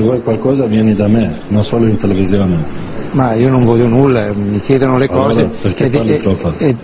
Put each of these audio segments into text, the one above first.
Se vuoi qualcosa vieni da me, non solo in televisione. Ma io non voglio nulla, mi chiedono le cose. Allora, perché e- parli e- troppo? e-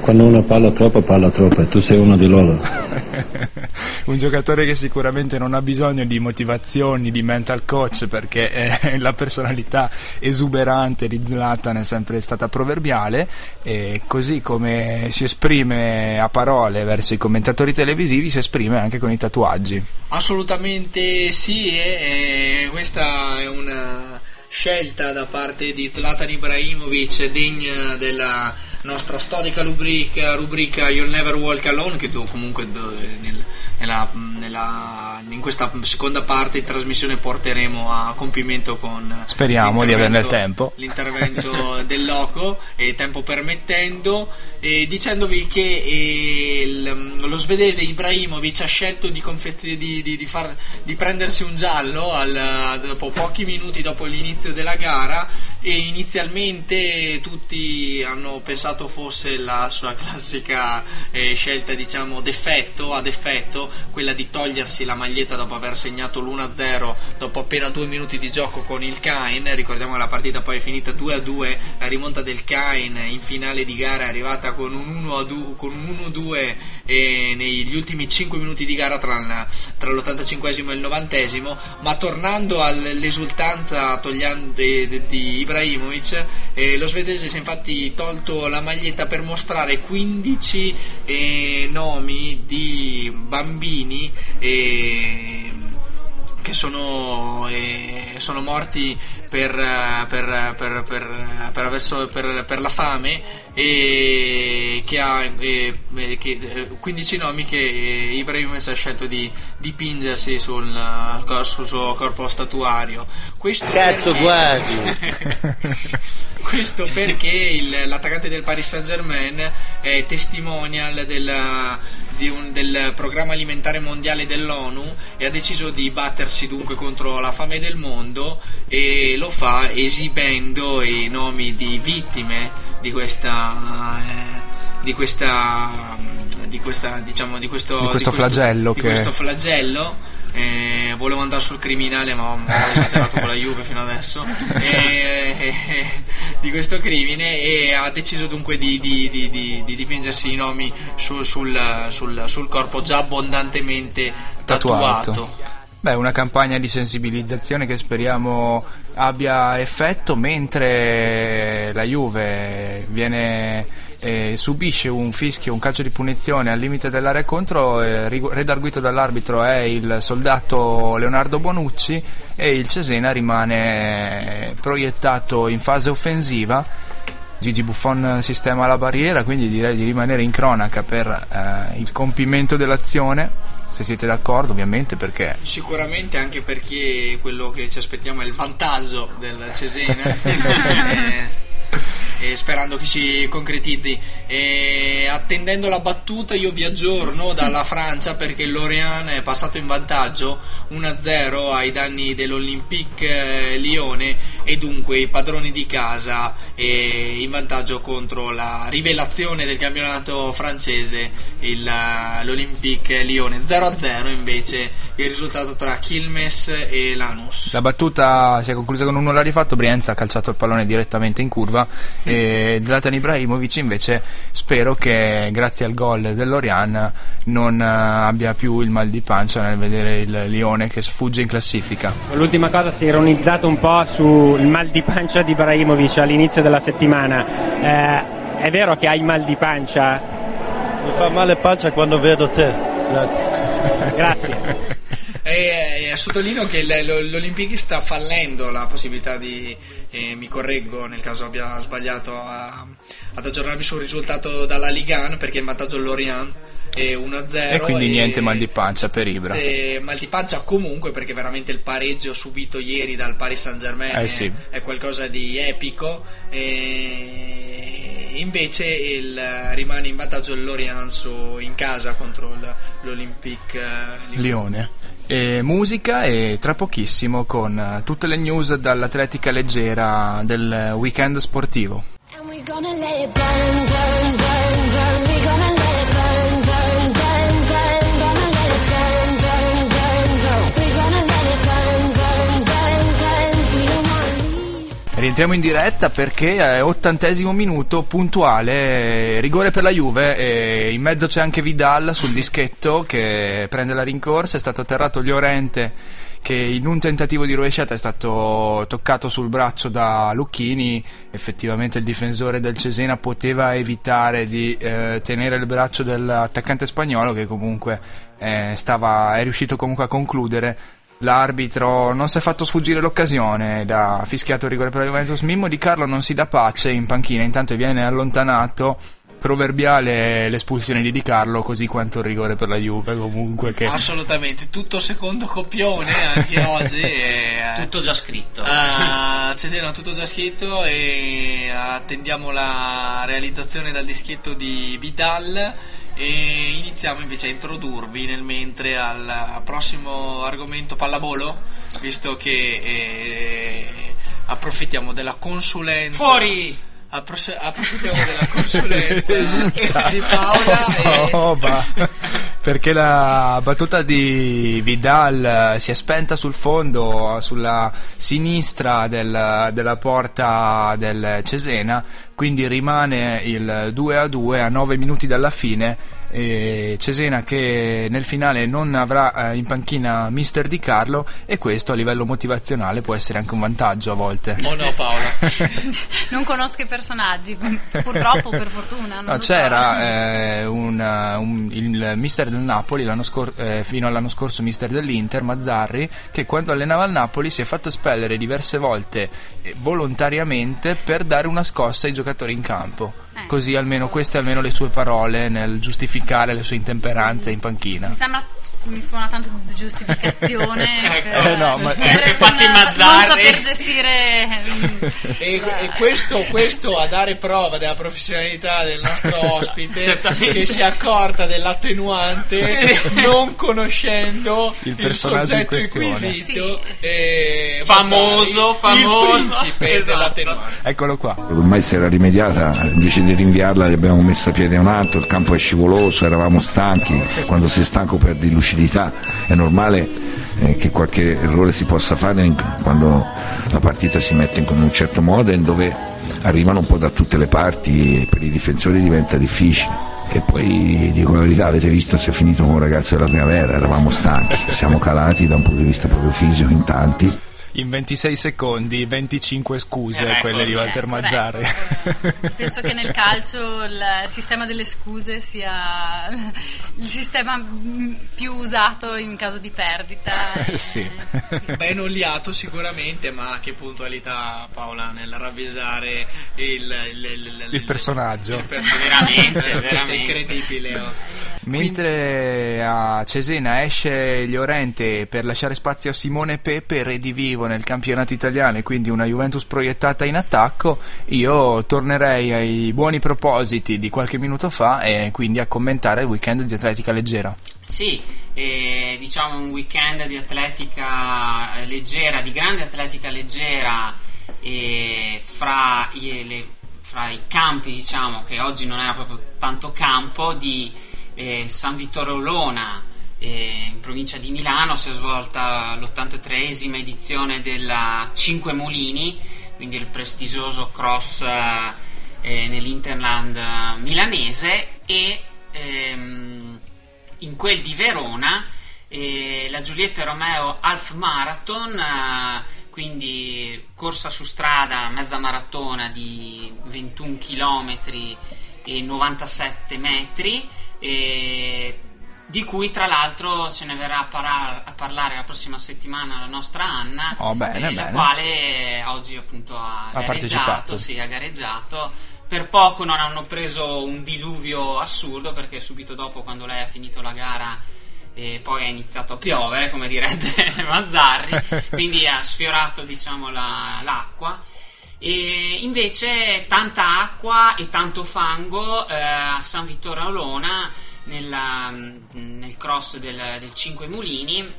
Quando uno parla troppo, parla troppo e tu sei uno di loro. un giocatore che sicuramente non ha bisogno di motivazioni, di mental coach perché eh, la personalità esuberante di Zlatan è sempre stata proverbiale e così come si esprime a parole verso i commentatori televisivi si esprime anche con i tatuaggi. Assolutamente sì, e, e questa è una scelta da parte di Zlatan Ibrahimovic degna della nostra storica rubrica, rubrica You'll Never Walk Alone che tu comunque do- nel- nella- nella- in questa seconda parte di trasmissione porteremo a compimento con Speriamo di averne il l'intervento- tempo. l'intervento del loco e tempo permettendo e dicendovi che eh, il- lo svedese Ibrahimovic ha scelto di, confezi- di- di- di far- di prendersi un giallo al- dopo pochi minuti dopo l'inizio della gara e inizialmente tutti hanno pensato fosse la sua classica eh, scelta diciamo d'effetto ad effetto quella di togliersi la maglietta dopo aver segnato l'1-0 dopo appena due minuti di gioco con il Cain ricordiamo che la partita poi è finita 2-2 la rimonta del Cain in finale di gara è arrivata con un 1-2 con un 1-2 eh, negli ultimi 5 minuti di gara tra, il- tra l'85 e il 90 ma tornando all'esultanza togliando- di, di- di Ibrahimovic eh, lo svedese si è infatti tolto la maglietta per mostrare 15 eh, nomi di bambini eh, che sono, eh, sono morti per, eh, per, per, per, per la fame e che ha eh, eh, che, eh, 15 nomi che eh, Ibrahimovic ha scelto di dipingersi sul, eh, sul suo corpo statuario questo Cazzo, perché- guardi. questo perché il- l'attaccante del Paris Saint Germain è testimonial della- di un- del programma alimentare mondiale dell'ONU e ha deciso di battersi dunque contro la fame del mondo e lo fa esibendo i nomi di vittime di questa eh, di questa di questa diciamo di questo, Di questo flagello di che- questo flagello. Eh, volevo andare sul criminale ma ho esagerato con la Juve fino adesso. E, e- e- di questo crimine e ha deciso dunque di, di- di- di- di dipingersi i nomi sul, sul- sul- sul corpo già abbondantemente Tatuato. tatuato. Beh, una campagna di sensibilizzazione che speriamo abbia effetto mentre la Juve viene, eh, subisce un fischio, un calcio di punizione al limite dell'area contro, eh, redarguito dall'arbitro è il soldato Leonardo Bonucci e il Cesena rimane proiettato in fase offensiva. Gigi Buffon sistema la barriera, quindi direi di rimanere in cronaca per eh, il compimento dell'azione, se siete d'accordo ovviamente perché Sicuramente anche perché quello che ci aspettiamo è il vantaggio del Cesena e, e sperando che si concretizzi. E attendendo la battuta io vi aggiorno dalla Francia perché l'Orient è passato in vantaggio 1-0 ai danni dell'Olympique eh, Lione e dunque i padroni di casa eh, in vantaggio contro la rivelazione del campionato francese il, eh, l'Olympique Lione 0-0 invece il risultato tra Quilmes e Lanus la battuta si è conclusa con un nulla di fatto, Brienza ha calciato il pallone direttamente in curva. E Zlatan Ibrahimovic invece spero che grazie al gol dell'Orian non eh, abbia più il mal di pancia nel vedere il Lione che sfugge in classifica. L'ultima cosa si è ironizzato un po' sul mal di pancia di Ibrahimovic all'inizio della settimana. Eh, è vero che hai il mal di pancia? Mi fa male pancia quando vedo te. Grazie. Grazie. E, eh, sottolineo che il- lo- l'Olympique sta fallendo la possibilità di, eh, mi correggo nel caso abbia sbagliato a- ad aggiornarvi sul risultato dalla Ligue 1 perché è in vantaggio l'Orient e 1-0 E quindi niente mal di pancia per Ibra. e mal di pancia comunque perché veramente il pareggio subito ieri dal Paris Saint Germain Eh sì. è qualcosa di epico e invece il, rimane in vantaggio il Lorient in casa contro l'Olympique eh, Lyon. Lione. E musica e tra pochissimo con eh, tutte le news dall'atletica leggera del weekend sportivo. And we're gonna let it burn, burn, burn, burn. Rientriamo in diretta perché è ottantesimo minuto puntuale, rigore per la Juve e in mezzo c'è anche Vidal sul dischetto che prende la rincorsa, è stato atterrato Llorente che in un tentativo di rovesciata è stato toccato sul braccio da Lucchini, effettivamente il difensore del Cesena poteva evitare di eh, tenere il braccio dell'attaccante spagnolo che comunque eh, stava, è riuscito comunque a concludere L'arbitro non si è fatto sfuggire l'occasione ed ha fischiato il rigore per la Juventus. Mimmo Di Carlo non si dà pace in panchina, intanto viene allontanato. Proverbiale l'espulsione di Di Carlo, così quanto il rigore per la Juve. Comunque, che Assolutamente, tutto secondo copione anche oggi. e, eh, Tutto già scritto. Ah, Cesena, tutto già scritto e attendiamo la realizzazione dal dischetto di Vidal e iniziamo invece a introdurvi nel mentre al prossimo argomento pallavolo, visto che eh, approfittiamo della consulenza. Fuori! Appros- approfittiamo della consulenza di Paola e Oh, bah. perché la battuta di Vidal si è spenta sul fondo, sulla sinistra del- della porta del Cesena, quindi rimane il 2 a 2 a 9 minuti dalla fine. E Cesena che nel finale non avrà eh, in panchina Mister Di Carlo e questo a livello motivazionale può essere anche un vantaggio a volte. Oh no Paola. non conosco i personaggi, purtroppo per fortuna. Non No, lo so. c'era eh, un, uh, un- il mister del Napoli l'anno scor- eh, fino all'anno scorso mister dell'Inter Mazzarri che quando allenava il Napoli si è fatto espellere diverse volte eh, volontariamente per dare una scossa ai giocatori in campo Eh. Così almeno queste almeno le sue parole nel giustificare le sue intemperanze in panchina. Mi sembra mi suona tanto di giustificazione per, Eh, no, ma- per Infatti non, Mazzarri- non saper gestire mm, E, e questo, questo a dare prova della professionalità del nostro ospite che si è accorta dell'attenuante non conoscendo Il il, personaggio soggetto in questione. inquisito Sì. e Famoso, famoso. il principe Esatto. dell'attenuante eccolo qua Ormai si era rimediata, invece di rinviarla gli abbiamo messo a piede un altro, il campo è scivoloso, eravamo stanchi, quando sei stanco perdi lucidità, è normale eh, che qualche errore si possa fare quando la partita si mette in un certo modo e dove arrivano un po' da tutte le parti e per i difensori diventa difficile. E poi dico la verità, avete visto se è finito con un ragazzo della primavera, eravamo stanchi, siamo calati da un punto di vista proprio fisico in tanti. In 26 secondi 25 scuse Eh, quelle ecco, di Walter ecco, Mazzarri penso che nel calcio il sistema delle scuse sia il sistema più usato in caso di perdita. Sì. Eh, ben oliato sicuramente ma che puntualità Paola nel ravvisare il, il, il- il personaggio. il personaggio? Veramente, veramente. incredibile Mentre a Cesena esce Llorente per lasciare spazio a Simone Pepe, redivivo nel campionato italiano e quindi una Juventus proiettata in attacco, io tornerei ai buoni propositi di qualche minuto fa e quindi a commentare il weekend di atletica leggera. Sì, eh, diciamo un weekend di atletica eh, leggera, di grande atletica leggera e fra, i, le- fra i campi, diciamo che oggi non era proprio tanto campo, di eh, San Vittore Olona eh, in provincia di Milano si è svolta l'83esima edizione della Cinque Mulini, quindi il prestigioso cross eh, eh, nell'Interland eh, milanese. E ehm, in quel di Verona eh, la Giulietta Romeo Half Marathon, quindi corsa su strada, mezza maratona di 21 km 97 metri, eh, di cui tra l'altro ce ne verrà a, parar- a parlare la prossima settimana la nostra Anna, Oh, bene, eh, la bene. quale oggi appunto ha, Ha gareggiato, sì, ha gareggiato. Per poco non hanno preso un diluvio assurdo perché subito dopo quando lei ha finito la gara e poi è iniziato a piovere come direbbe Mazzarri quindi ha sfiorato diciamo la- l'acqua e invece tanta acqua e tanto fango eh, a San Vittore a nella- nel cross del, del 5 Mulini.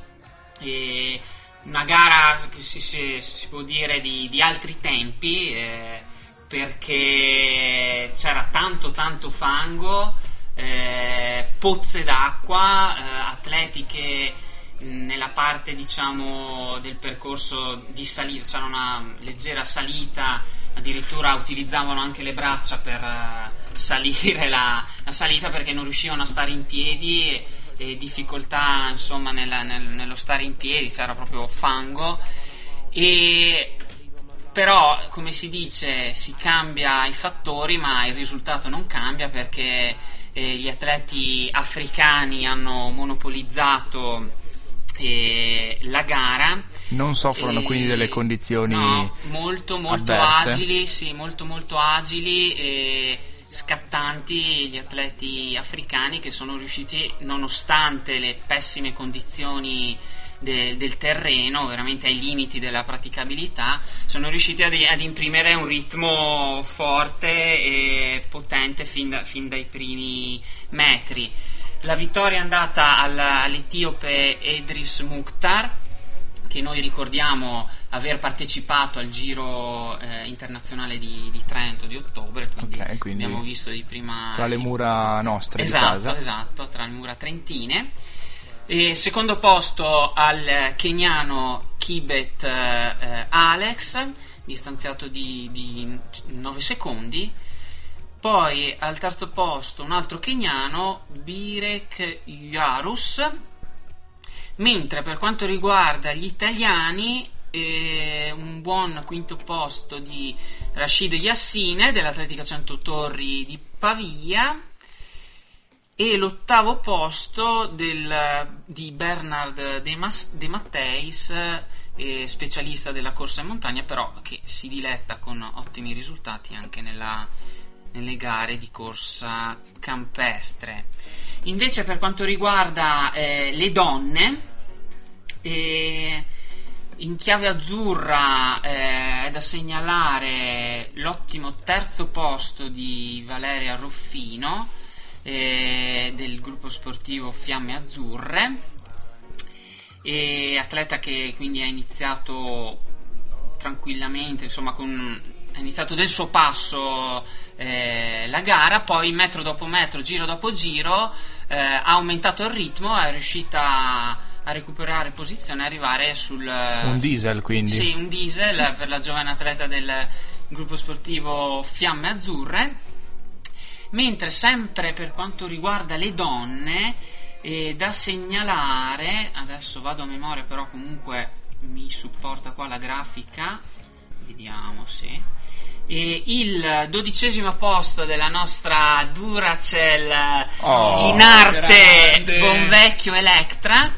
E una gara che si, si- si può dire di, di altri tempi eh, perché c'era tanto tanto fango eh, pozze d'acqua eh, atleti che nella parte diciamo del percorso di salita c'era una leggera salita addirittura utilizzavano anche le braccia per eh, salire la, la salita perché non riuscivano a stare in piedi e, e difficoltà insomma nella- nel- nello stare in piedi c'era proprio fango. E però come si dice si cambia i fattori ma il risultato non cambia perché eh, gli atleti africani hanno monopolizzato eh, la gara Non soffrono E- quindi delle condizioni No, molto molto avverse. agili, sì, molto molto agili e scattanti gli atleti africani che sono riusciti, nonostante le pessime condizioni de- del terreno, veramente ai limiti della praticabilità, sono riusciti ad, ad imprimere un ritmo forte e potente fin, da- fin dai primi metri. La vittoria è andata al- all'etiope Edris Mukhtar, che noi ricordiamo aver partecipato al giro eh, internazionale di, di Trento di ottobre, quindi, Ok, quindi abbiamo visto di prima tra le mura nostre esatto, esatto, tra le mura trentine. E secondo posto al keniano Kibet eh, Alex, distanziato di, di 9 secondi. Poi al terzo posto un altro keniano, Birek Yarus. Mentre per quanto riguarda gli italiani, eh, un buon quinto posto di Rashid Yassine dell'Atletica 100 Torri di Pavia e l'ottavo posto del- di Bernard De, Mas- De Matteis, eh, specialista della corsa in montagna, però che si diletta con ottimi risultati anche nella- nelle gare di corsa campestre. Invece per quanto riguarda eh, le donne, eh, in chiave azzurra eh, è da segnalare l'ottimo terzo posto di Valeria Ruffino eh, del gruppo sportivo Fiamme Azzurre, atleta che quindi ha iniziato tranquillamente, insomma, con, ha iniziato del suo passo eh, la gara, poi metro dopo metro, giro dopo giro, eh, ha aumentato il ritmo, è riuscita a recuperare posizione e arrivare sul... Un diesel quindi. Sì, un diesel per la giovane atleta del gruppo sportivo Fiamme Azzurre. Mentre sempre per quanto riguarda le donne, eh, da segnalare, adesso vado a memoria, però comunque mi supporta qua la grafica, vediamo se. E il dodicesimo posto della nostra Duracell Oh, in arte grande. Bonvecchio Electra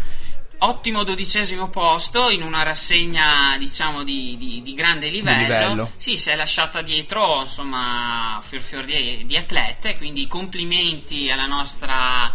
ottimo dodicesimo posto in una rassegna diciamo di, di- di grande livello. livello. Sì, si è lasciata dietro insomma fior fior di, di atlete, quindi complimenti alla nostra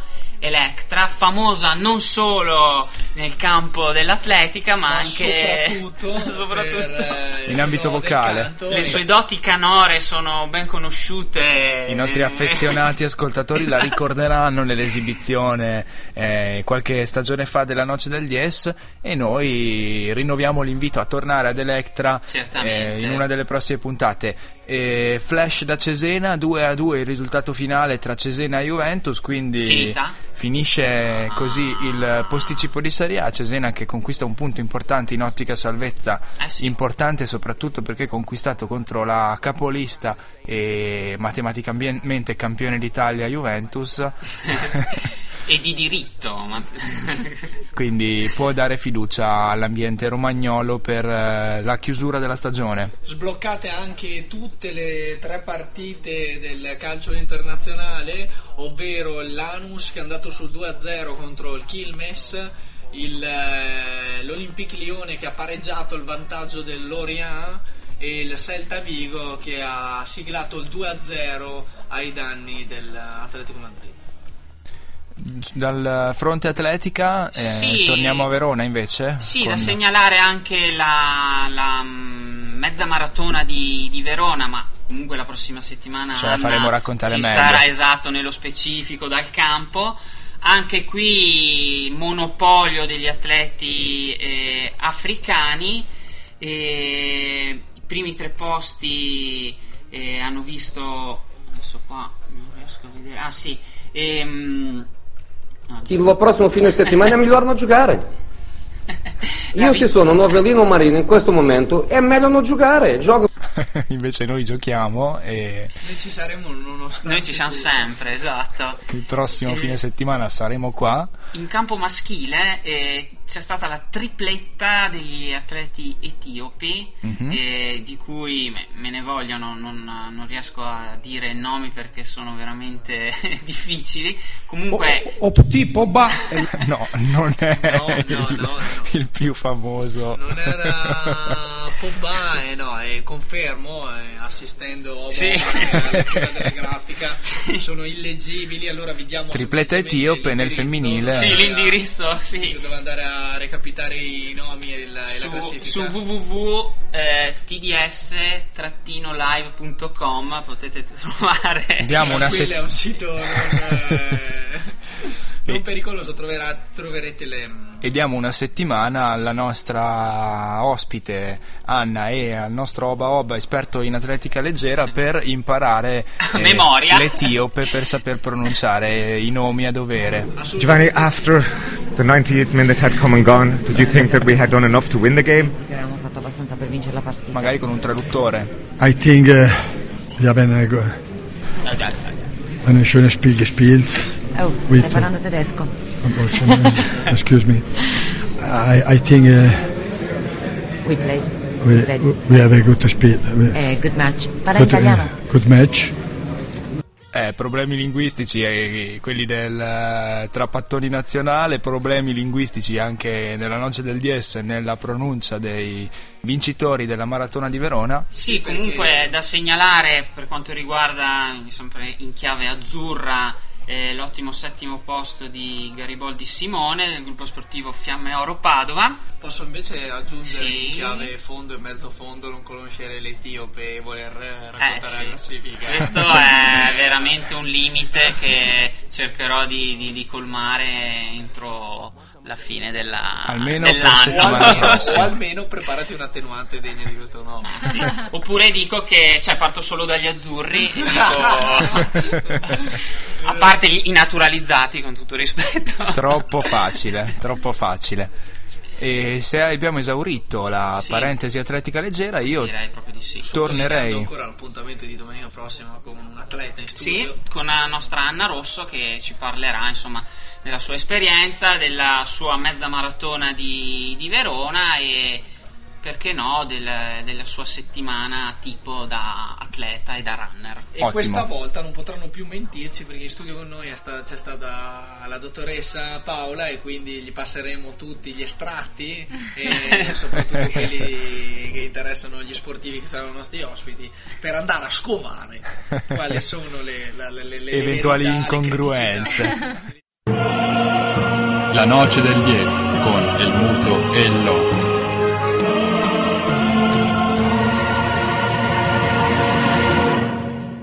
Electra, famosa non solo nel campo dell'atletica ma, Ma anche soprattutto, soprattutto per, eh, In ambito vocale. le sue doti canore sono ben conosciute. I nostri affezionati ascoltatori la Esatto. ricorderanno nell'esibizione eh, qualche stagione fa della Noce del Dies e noi rinnoviamo l'invito a tornare ad Electra eh, in una delle prossime puntate. Eh, flash da Cesena, 2 a 2 il risultato finale tra Cesena e Juventus, quindi Finita? finisce così il posticipo di Serie A. Cesena che conquista un punto importante in ottica salvezza, Eh sì. importante soprattutto perché conquistato contro la capolista e matematicamente campione d'Italia Juventus. e di diritto. ma- Quindi può dare fiducia all'ambiente romagnolo per eh, la chiusura della stagione. Sbloccate anche tutte le tre partite del calcio internazionale, ovvero l'Anus che è andato sul 2-0 contro il Quilmes, il, eh, l'Olympique Lione che ha pareggiato il vantaggio dell'Orient il Celta Vigo che ha siglato il 2-0 ai danni dell'Atletico Madrid. Dal fronte atletica eh, Sì. torniamo a Verona invece. Sì, con- da segnalare anche la, la, mm, mezza maratona di, di Verona, ma comunque la prossima settimana Ce la Anna faremo raccontare si meglio. sarà esatto nello specifico dal campo. Anche qui monopolio degli atleti eh, africani. e I primi tre posti eh, hanno visto. Adesso qua non riesco a vedere. Ah sì. ehm, Il prossimo fine settimana è miglior non giocare. Io se sono novellino marino in questo momento è meglio non giocare. Gioco invece noi giochiamo e Noi ci saremo nonostante. Noi ci siamo sempre, esatto. il prossimo Eh. fine settimana saremo qua. In campo maschile eh, c'è stata la tripletta degli atleti etiopi, Mhm. eh, di cui me, me ne vogliono, non, non riesco a dire nomi perché sono veramente difficili. Comunque, O petit Pogba. No, non è No, no, il, no, il più famoso. Non era Pogba, eh, no, eh, confermo, eh, assistendo a Sì. alla lettura della grafica, sono illeggibili, allora vi diamo Tripletta etiope nel femminile. sì, l'indirizzo, sì. Devo andare a recapitare i nomi e la, e la Su, classifica. su www.tds-live.com potete trovare Diamo una Quello se- è un sito non, eh, non pericoloso, troverà- troverete le... E diamo una settimana alla nostra ospite Anna e al nostro Oba Oba, esperto in atletica leggera, per imparare memoria. l'etiope per saper pronunciare i nomi a dovere. Giovanni, after the 98th minute had come and gone, did you think that we had done enough to win the game? che avevamo fatto abbastanza per vincere la partita. Magari con un traduttore. I think uh, wir haben ein, go- Oh, With- stai parlando tedesco. Excuse me. I, I think uh, We played. we, played. we have a good. We- Eh, good match. Parla good, uh, italiano. good match. Eh, problemi linguistici, eh, quelli del eh, trapattoni nazionale, problemi linguistici anche nella noce del DS nella pronuncia dei vincitori della maratona di Verona. Sì, comunque da segnalare per quanto riguarda sempre in chiave azzurra eh, l'ottimo settimo posto di Gariboldi Simone del gruppo sportivo Fiamme Oro Padova. Posso invece aggiungere Sì. in chiave fondo e mezzo fondo non conoscere l'Etiope e voler raccontare Eh, la sì. classifica. Questo è veramente un limite che cercherò di, di- di colmare entro la fine della, Almeno dell'anno. settimana o, almeno, prossima. o almeno preparati un attenuante degna di questo nome. Sì. Oppure dico che cioè, parto solo dagli azzurri e dico a parte gli i naturalizzati con tutto rispetto. Troppo facile, troppo facile. E se abbiamo esaurito la Sì. parentesi atletica leggera, io Direi proprio di sì. Tornerei. ancora l'appuntamento di domenica prossima con un atleta in Sì, studio. con la nostra Anna Rosso che ci parlerà insomma della sua esperienza, della sua mezza maratona di, di Verona e perché no del- della sua settimana tipo da atleta e da runner. E questa volta non potranno più mentirci perché in studio con noi è sta- c'è stata la dottoressa Paola e quindi gli passeremo tutti gli estratti e soprattutto quelli che interessano gli sportivi che saranno i nostri ospiti per andare a scovare quali sono le, le- le- le Eventuali verità, incongruenze. La noce del 10 con el muto e il loco.